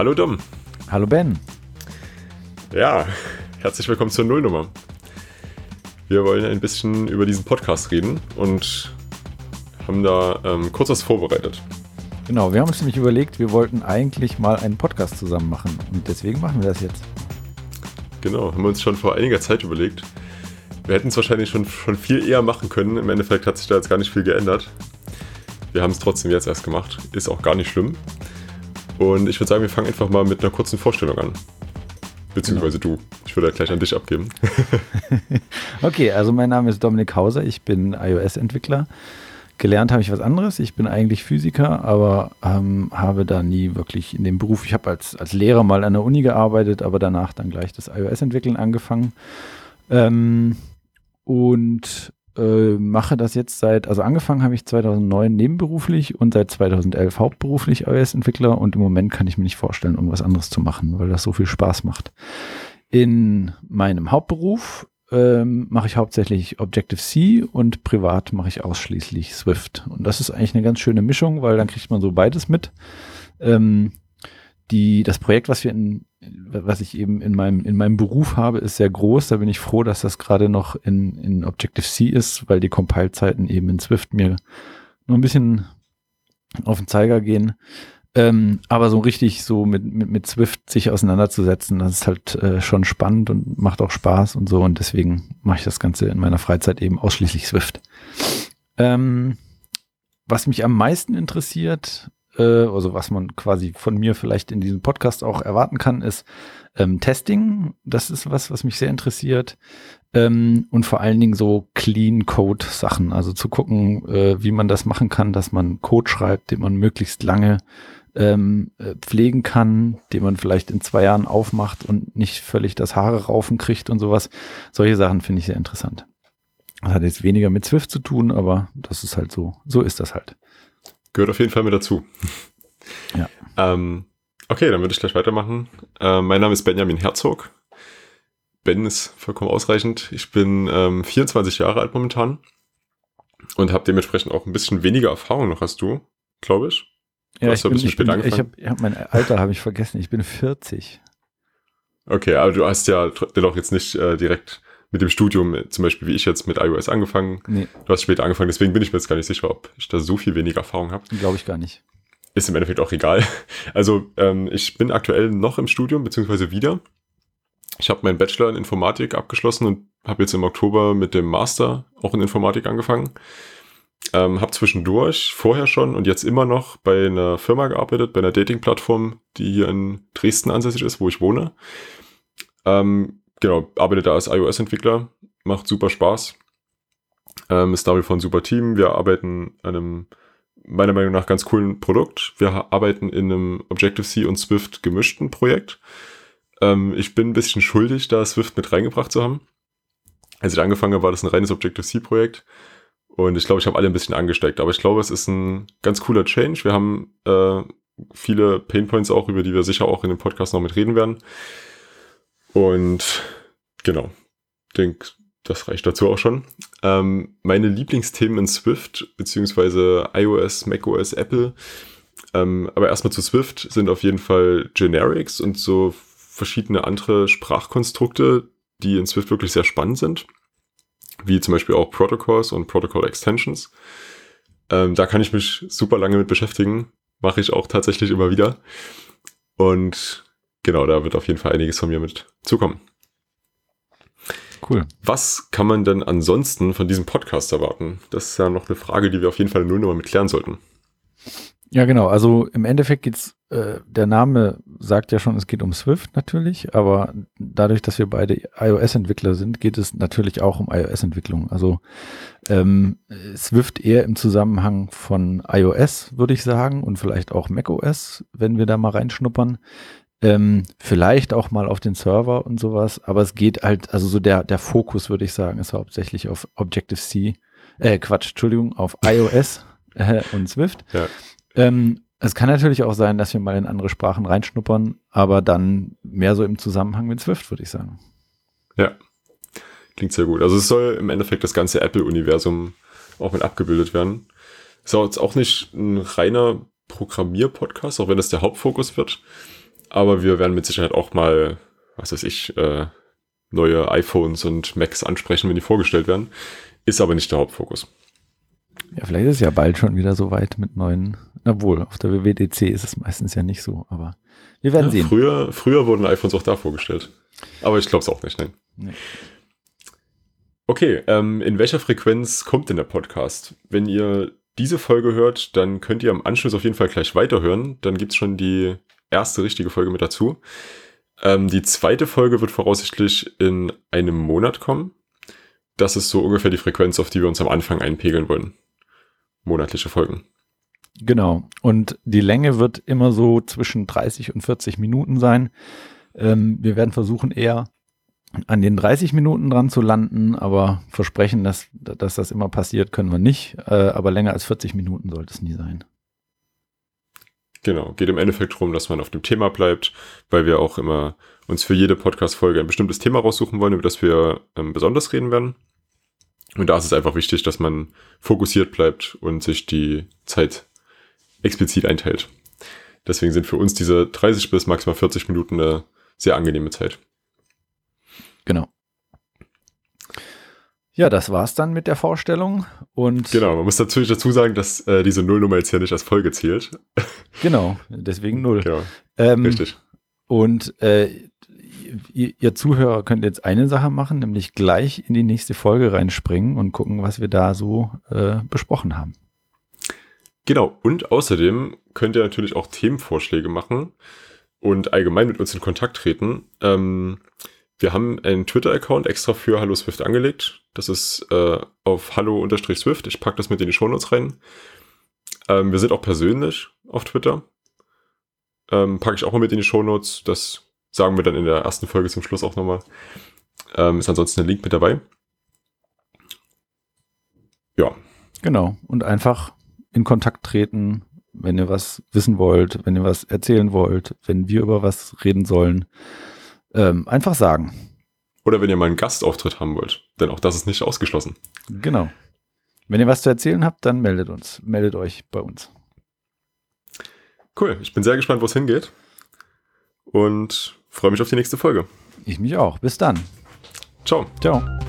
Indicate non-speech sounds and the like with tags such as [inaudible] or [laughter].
Hallo Dom. Hallo Ben. Ja, herzlich willkommen zur Nullnummer. Wir wollen ein bisschen über diesen Podcast reden und haben da ähm, kurz was vorbereitet. Genau, wir haben uns nämlich überlegt, wir wollten eigentlich mal einen Podcast zusammen machen und deswegen machen wir das jetzt. Genau, haben wir uns schon vor einiger Zeit überlegt. Wir hätten es wahrscheinlich schon, schon viel eher machen können. Im Endeffekt hat sich da jetzt gar nicht viel geändert. Wir haben es trotzdem jetzt erst gemacht. Ist auch gar nicht schlimm. Und ich würde sagen, wir fangen einfach mal mit einer kurzen Vorstellung an. Beziehungsweise genau. du. Ich würde gleich an dich abgeben. [laughs] okay, also mein Name ist Dominik Hauser. Ich bin iOS-Entwickler. Gelernt habe ich was anderes. Ich bin eigentlich Physiker, aber ähm, habe da nie wirklich in dem Beruf. Ich habe als, als Lehrer mal an der Uni gearbeitet, aber danach dann gleich das iOS-Entwickeln angefangen. Ähm, und äh, mache das jetzt seit, also angefangen habe ich 2009 nebenberuflich und seit 2011 hauptberuflich iOS-Entwickler und im Moment kann ich mir nicht vorstellen, irgendwas anderes zu machen, weil das so viel Spaß macht. In meinem Hauptberuf ähm, mache ich hauptsächlich Objective-C und privat mache ich ausschließlich Swift. Und das ist eigentlich eine ganz schöne Mischung, weil dann kriegt man so beides mit. Ähm, die, das Projekt, was wir in, was ich eben in meinem, in meinem Beruf habe, ist sehr groß. Da bin ich froh, dass das gerade noch in, in Objective-C ist, weil die Compile-Zeiten eben in Swift mir nur ein bisschen auf den Zeiger gehen. Ähm, aber so richtig so mit, mit, mit Swift sich auseinanderzusetzen, das ist halt äh, schon spannend und macht auch Spaß und so. Und deswegen mache ich das Ganze in meiner Freizeit eben ausschließlich Swift. Ähm, was mich am meisten interessiert, also was man quasi von mir vielleicht in diesem Podcast auch erwarten kann, ist ähm, Testing. Das ist was, was mich sehr interessiert. Ähm, und vor allen Dingen so Clean Code Sachen. Also zu gucken, äh, wie man das machen kann, dass man Code schreibt, den man möglichst lange ähm, äh, pflegen kann, den man vielleicht in zwei Jahren aufmacht und nicht völlig das Haare raufen kriegt und sowas. Solche Sachen finde ich sehr interessant. Das hat jetzt weniger mit Swift zu tun, aber das ist halt so. So ist das halt. Gehört auf jeden Fall mit dazu. Ja. Ähm, okay, dann würde ich gleich weitermachen. Äh, mein Name ist Benjamin Herzog. Ben ist vollkommen ausreichend. Ich bin ähm, 24 Jahre alt momentan und habe dementsprechend auch ein bisschen weniger Erfahrung noch als du, glaube ich. Du ja, ich, bin, ich, bin, ich habe hab mein Alter habe ich vergessen. Ich bin 40. Okay, aber du hast ja dennoch jetzt nicht äh, direkt mit dem Studium, zum Beispiel wie ich jetzt mit iOS angefangen. Nee. Du hast später angefangen, deswegen bin ich mir jetzt gar nicht sicher, ob ich da so viel weniger Erfahrung habe. Glaube ich gar nicht. Ist im Endeffekt auch egal. [laughs] Also ähm, ich bin aktuell noch im Studium, beziehungsweise wieder. Ich habe meinen Bachelor in Informatik abgeschlossen und habe jetzt im Oktober mit dem Master auch in Informatik angefangen. Ähm, habe zwischendurch vorher schon und jetzt immer noch bei einer Firma gearbeitet, bei einer Dating-Plattform, die hier in Dresden ansässig ist, wo ich wohne. Ähm, genau, arbeite da als iOS-Entwickler, macht super Spaß. Ähm, ist vor ein super Team. Wir arbeiten an einem, meiner Meinung nach, ganz coolen Produkt. Wir arbeiten in einem Objective-C und Swift gemischten Projekt. Ähm, ich bin ein bisschen schuldig, da Swift mit reingebracht zu haben. Als ich angefangen habe, war das ein reines Objective-C-Projekt. Und ich glaube, ich habe alle ein bisschen angesteckt. Aber ich glaube, es ist ein ganz cooler Change. Wir haben äh, viele Painpoints auch, über die wir sicher auch in dem Podcast noch mit reden werden. Und genau, denke, das reicht dazu auch schon. Ähm, meine Lieblingsthemen in Swift, beziehungsweise iOS, macOS, Apple, ähm, aber erstmal zu Swift sind auf jeden Fall Generics und so verschiedene andere Sprachkonstrukte, die in Swift wirklich sehr spannend sind, wie zum Beispiel auch Protocols und Protocol Extensions. Ähm, da kann ich mich super lange mit beschäftigen, mache ich auch tatsächlich immer wieder. Und genau, da wird auf jeden Fall einiges von mir mit zukommen. Cool. Was kann man denn ansonsten von diesem Podcast erwarten? Das ist ja noch eine Frage, die wir auf jeden Fall nur noch mit klären sollten. Ja, genau. Also im Endeffekt geht's, äh, der Name sagt ja schon, es geht um Swift natürlich, aber dadurch, dass wir beide iOS-Entwickler sind, geht es natürlich auch um iOS-Entwicklung. Also ähm, Swift eher im Zusammenhang von iOS, würde ich sagen, und vielleicht auch macOS, wenn wir da mal reinschnuppern. Ähm, vielleicht auch mal auf den Server und sowas, aber es geht halt, also so der, der Fokus, würde ich sagen, ist hauptsächlich auf Objective-C, äh, Quatsch, Entschuldigung, auf iOS [laughs] äh, und Swift. Ja. Ähm, es kann natürlich auch sein, dass wir mal in andere Sprachen reinschnuppern, aber dann mehr so im Zusammenhang mit Swift, würde ich sagen. Ja, klingt sehr gut. Also es soll im Endeffekt das ganze Apple-Universum auch mit abgebildet werden. Ist auch jetzt auch nicht ein reiner Programmier-Podcast, auch wenn das der Hauptfokus wird. Aber wir werden mit Sicherheit auch mal, was weiß ich, äh, neue iPhones und Macs ansprechen, wenn die vorgestellt werden. Ist aber nicht der Hauptfokus. Ja, vielleicht ist es ja bald schon wieder so weit mit neuen. Obwohl, auf der WWDC ist es meistens ja nicht so, aber wir werden ja, sehen. Früher, früher wurden iPhones auch da vorgestellt. Aber ich glaube es auch nicht, nein. Nee. Okay, ähm, in welcher Frequenz kommt denn der Podcast? Wenn ihr diese Folge hört, dann könnt ihr am Anschluss auf jeden Fall gleich weiterhören. Dann gibt es schon die erste richtige Folge mit dazu. Ähm, die zweite Folge wird voraussichtlich in einem Monat kommen. Das ist so ungefähr die Frequenz, auf die wir uns am Anfang einpegeln wollen. Monatliche Folgen. Genau. Und die Länge wird immer so zwischen 30 und 40 Minuten sein. Ähm, wir werden versuchen, eher an den 30 Minuten dran zu landen, aber versprechen, dass, dass das immer passiert, können wir nicht. Äh, aber länger als 40 Minuten sollte es nie sein. Genau, geht im Endeffekt darum, dass man auf dem Thema bleibt, weil wir auch immer uns für jede Podcast-Folge ein bestimmtes Thema raussuchen wollen, über das wir ähm, besonders reden werden. Und da ist es einfach wichtig, dass man fokussiert bleibt und sich die Zeit explizit einteilt. Deswegen sind für uns diese 30 bis maximal 40 Minuten eine sehr angenehme Zeit. Genau. Ja, das war's dann mit der Vorstellung. Und genau, man muss natürlich dazu sagen, dass äh, diese Nullnummer jetzt hier nicht als Folge zählt. [laughs] Genau, deswegen null. Genau, ähm, richtig. Und äh, ihr, ihr, Zuhörer könnt jetzt eine Sache machen, nämlich gleich in die nächste Folge reinspringen und gucken, was wir da so äh, besprochen haben. Genau, und außerdem könnt ihr natürlich auch Themenvorschläge machen und allgemein mit uns in Kontakt treten. Ähm, wir haben einen Twitter-Account extra für Hallo Swift angelegt. Das ist äh, auf hallo-swift. Ich packe das mit in die Shownotes rein. Ähm, wir sind auch persönlich auf Twitter. Ähm, packe ich auch mal mit in die Shownotes. Das sagen wir dann in der ersten Folge zum Schluss auch nochmal. Ähm, ist ansonsten ein Link mit dabei. Ja. Genau. Und einfach in Kontakt treten, wenn ihr was wissen wollt, wenn ihr was erzählen wollt, wenn wir über was reden sollen. Ähm, einfach sagen. Oder wenn ihr mal einen Gastauftritt haben wollt, denn auch das ist nicht ausgeschlossen. Genau. Wenn ihr was zu erzählen habt, dann meldet uns, meldet euch bei uns. Cool, ich bin sehr gespannt, wo es hingeht und freue mich auf die nächste Folge. Ich mich auch. Bis dann. Ciao. Ciao.